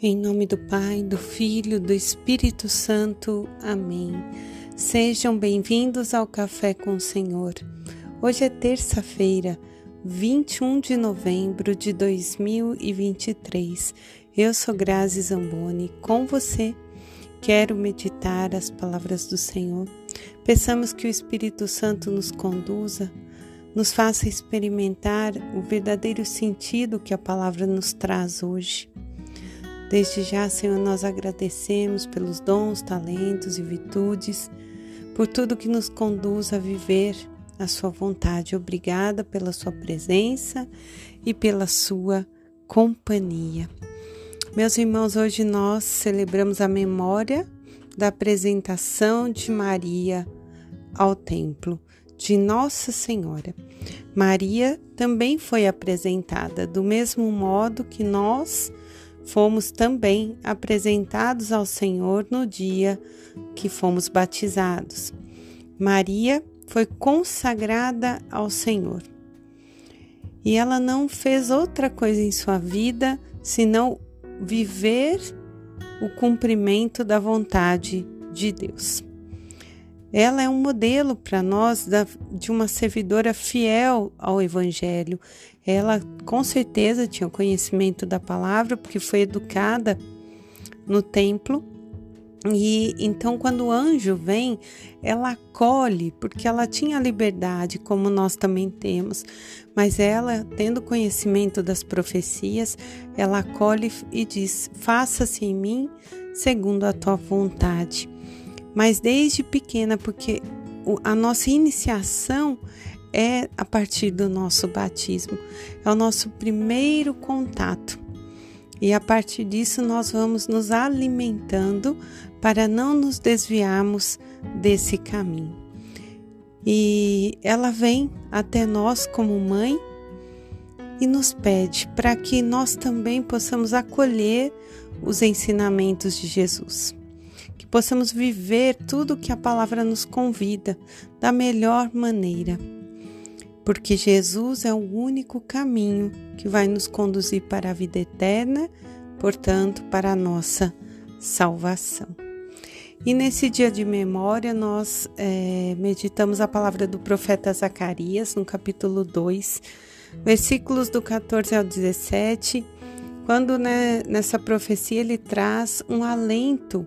Em nome do Pai, do Filho, do Espírito Santo. Amém. Sejam bem-vindos ao Café com o Senhor. Hoje é terça-feira, 21 de novembro de 2023. Eu sou Grazi Zamboni, com você. Quero meditar as palavras do Senhor. Peçamos que o Espírito Santo nos conduza, nos faça experimentar o verdadeiro sentido que a palavra nos traz hoje. Desde já, Senhor, nós agradecemos pelos dons, talentos e virtudes, por tudo que nos conduz a viver a Sua vontade. Obrigada pela Sua presença e pela Sua companhia. Meus irmãos, hoje nós celebramos a memória da apresentação de Maria ao templo de Nossa Senhora. Maria também foi apresentada do mesmo modo que nós fomos também apresentados ao Senhor no dia que fomos batizados. Maria foi consagrada ao Senhor. E ela não fez outra coisa em sua vida senão viver o cumprimento da vontade de Deus. Ela é um modelo para nós da, de uma servidora fiel ao Evangelho. Ela com certeza tinha conhecimento da palavra, porque foi educada no templo. E então, quando o anjo vem, ela acolhe, porque ela tinha liberdade, como nós também temos. Mas ela, tendo conhecimento das profecias, ela acolhe e diz: Faça-se em mim segundo a tua vontade mas desde pequena, porque a nossa iniciação é a partir do nosso batismo, é o nosso primeiro contato. E a partir disso nós vamos nos alimentando para não nos desviarmos desse caminho. E ela vem até nós como mãe e nos pede para que nós também possamos acolher os ensinamentos de Jesus que possamos viver tudo que a palavra nos convida da melhor maneira. Porque Jesus é o único caminho que vai nos conduzir para a vida eterna, portanto, para a nossa salvação. E nesse dia de memória, nós é, meditamos a palavra do profeta Zacarias, no capítulo 2, versículos do 14 ao 17, quando né, nessa profecia ele traz um alento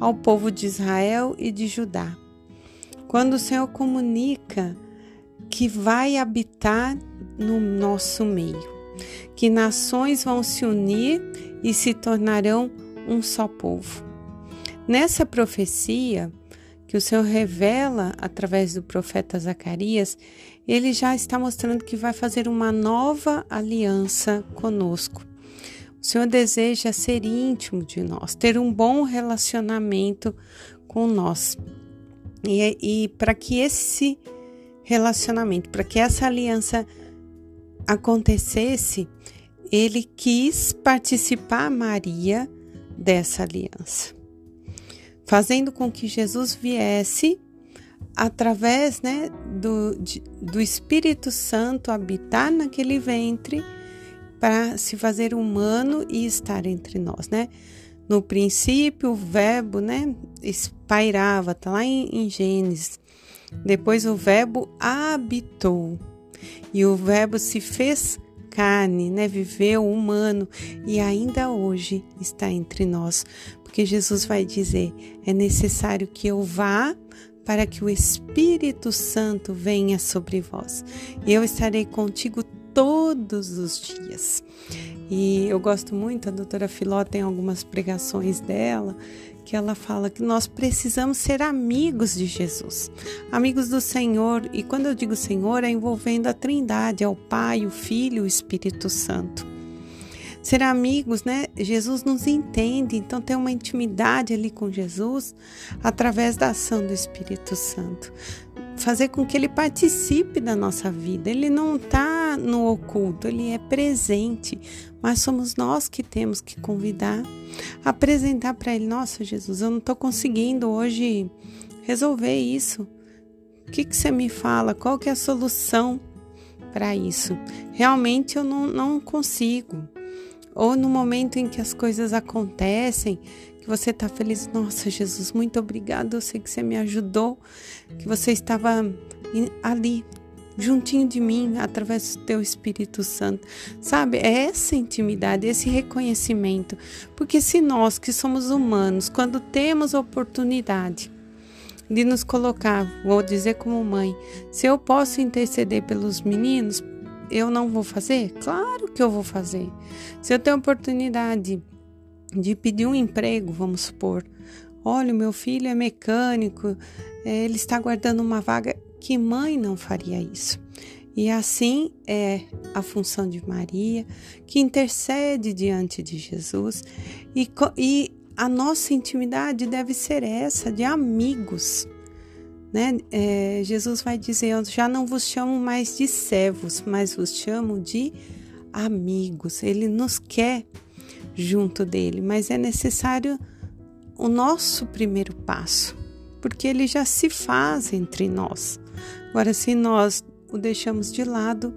ao povo de Israel e de Judá. Quando o Senhor comunica que vai habitar no nosso meio, que nações vão se unir e se tornarão um só povo. Nessa profecia que o Senhor revela através do profeta Zacarias, ele já está mostrando que vai fazer uma nova aliança conosco. O Senhor deseja ser íntimo de nós, ter um bom relacionamento com nós. E, e para que esse relacionamento, para que essa aliança acontecesse, ele quis participar, Maria, dessa aliança, fazendo com que Jesus viesse através né, do, de, do Espírito Santo habitar naquele ventre para se fazer humano e estar entre nós, né? No princípio, o verbo, né, espairava, tá lá em, em Gênesis. Depois o verbo habitou e o verbo se fez carne, né, viveu humano e ainda hoje está entre nós, porque Jesus vai dizer: é necessário que eu vá para que o Espírito Santo venha sobre vós. E eu estarei contigo todos os dias. E eu gosto muito, a doutora Filó tem algumas pregações dela, que ela fala que nós precisamos ser amigos de Jesus, amigos do Senhor. E quando eu digo Senhor, é envolvendo a Trindade, é o Pai, o Filho e o Espírito Santo. Ser amigos, né? Jesus nos entende, então ter uma intimidade ali com Jesus através da ação do Espírito Santo fazer com que ele participe da nossa vida. Ele não está no oculto, ele é presente, mas somos nós que temos que convidar, apresentar para ele: Nossa, Jesus, eu não estou conseguindo hoje resolver isso. O que, que você me fala? Qual que é a solução para isso? Realmente eu não, não consigo. Ou no momento em que as coisas acontecem, que você está feliz, nossa Jesus, muito obrigado, eu sei que você me ajudou, que você estava ali juntinho de mim através do teu Espírito Santo. Sabe? É essa intimidade, esse reconhecimento. Porque se nós que somos humanos, quando temos oportunidade de nos colocar, vou dizer como mãe, se eu posso interceder pelos meninos, eu não vou fazer? Claro que eu vou fazer. Se eu tenho oportunidade de pedir um emprego, vamos supor, olha, o meu filho é mecânico, é, ele está guardando uma vaga, que mãe não faria isso? E assim é a função de Maria, que intercede diante de Jesus, e, e a nossa intimidade deve ser essa, de amigos. Né? É, Jesus vai dizer: Eu já não vos chamo mais de servos, mas vos chamo de amigos. Ele nos quer junto dele, mas é necessário o nosso primeiro passo, porque ele já se faz entre nós. Agora, se nós o deixamos de lado,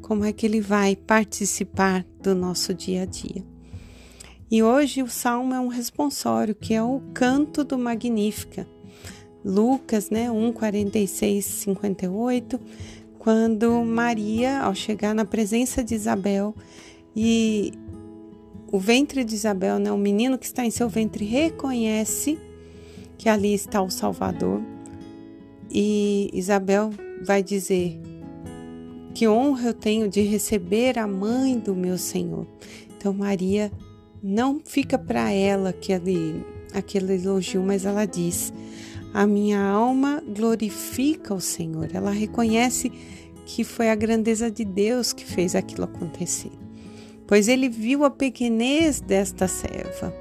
como é que ele vai participar do nosso dia a dia? E hoje o salmo é um responsório, que é o canto do Magnífica. Lucas, né, 1, 46, 58, quando Maria, ao chegar na presença de Isabel, e o ventre de Isabel, né, o menino que está em seu ventre, reconhece que ali está o Salvador, e Isabel vai dizer: Que honra eu tenho de receber a mãe do meu Senhor. Então, Maria não fica para ela aquele, aquele elogio, mas ela diz: A minha alma glorifica o Senhor. Ela reconhece que foi a grandeza de Deus que fez aquilo acontecer. Pois ele viu a pequenez desta serva.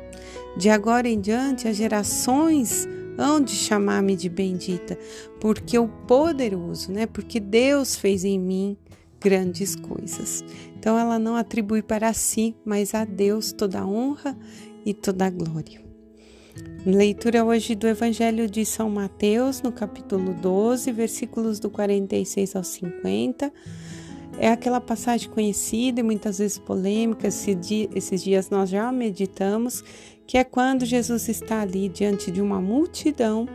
De agora em diante, as gerações hão de chamar-me de bendita, porque o poderoso, né? Porque Deus fez em mim grandes coisas. Então ela não atribui para si, mas a Deus toda a honra e toda a glória. Leitura hoje do Evangelho de São Mateus, no capítulo 12, versículos do 46 ao 50. É aquela passagem conhecida e muitas vezes polêmica, esses dias nós já meditamos, que é quando Jesus está ali diante de uma multidão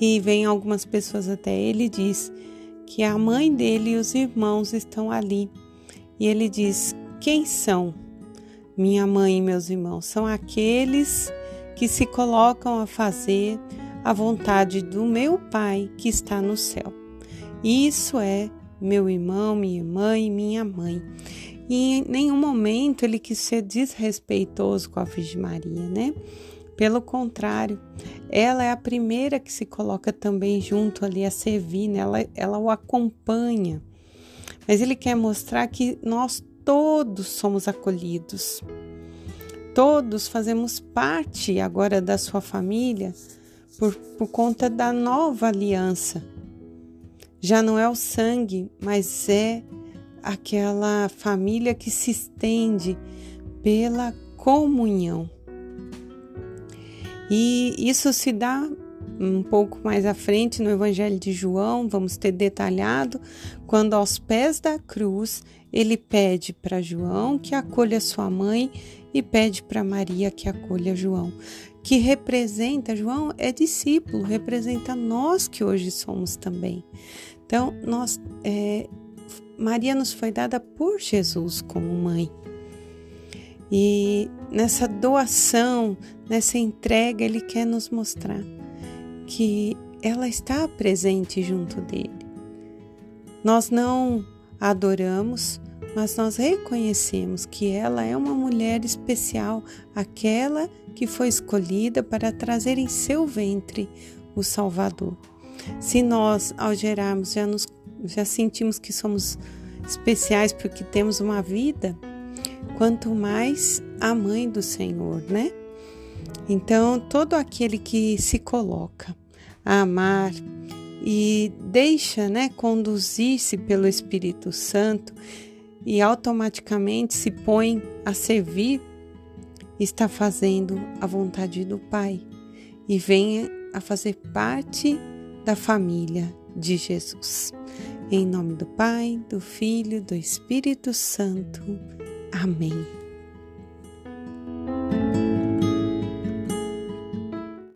e vem algumas pessoas até ele e diz que a mãe dele e os irmãos estão ali. E ele diz: Quem são minha mãe e meus irmãos? São aqueles que se colocam a fazer a vontade do meu Pai que está no céu. Isso é meu irmão, minha irmã e minha mãe. E em nenhum momento ele quis ser desrespeitoso com a Virgem Maria, né? Pelo contrário, ela é a primeira que se coloca também junto ali a servir, né? ela, ela o acompanha. Mas ele quer mostrar que nós todos somos acolhidos. Todos fazemos parte agora da sua família por, por conta da nova aliança. Já não é o sangue, mas é aquela família que se estende pela comunhão. E isso se dá um pouco mais à frente no Evangelho de João, vamos ter detalhado, quando aos pés da cruz ele pede para João que acolha sua mãe e pede para Maria que acolha João, que representa, João é discípulo, representa nós que hoje somos também. Então, nós é, Maria nos foi dada por Jesus como mãe. E nessa doação, nessa entrega, Ele quer nos mostrar que ela está presente junto dele. Nós não adoramos, mas nós reconhecemos que ela é uma mulher especial, aquela que foi escolhida para trazer em seu ventre o Salvador. Se nós, ao gerarmos, já nos já sentimos que somos especiais porque temos uma vida, quanto mais a mãe do Senhor, né? Então, todo aquele que se coloca a amar e deixa, né, conduzir-se pelo Espírito Santo e automaticamente se põe a servir, está fazendo a vontade do Pai e venha a fazer parte da família de Jesus. Em nome do Pai, do Filho, do Espírito Santo. Amém.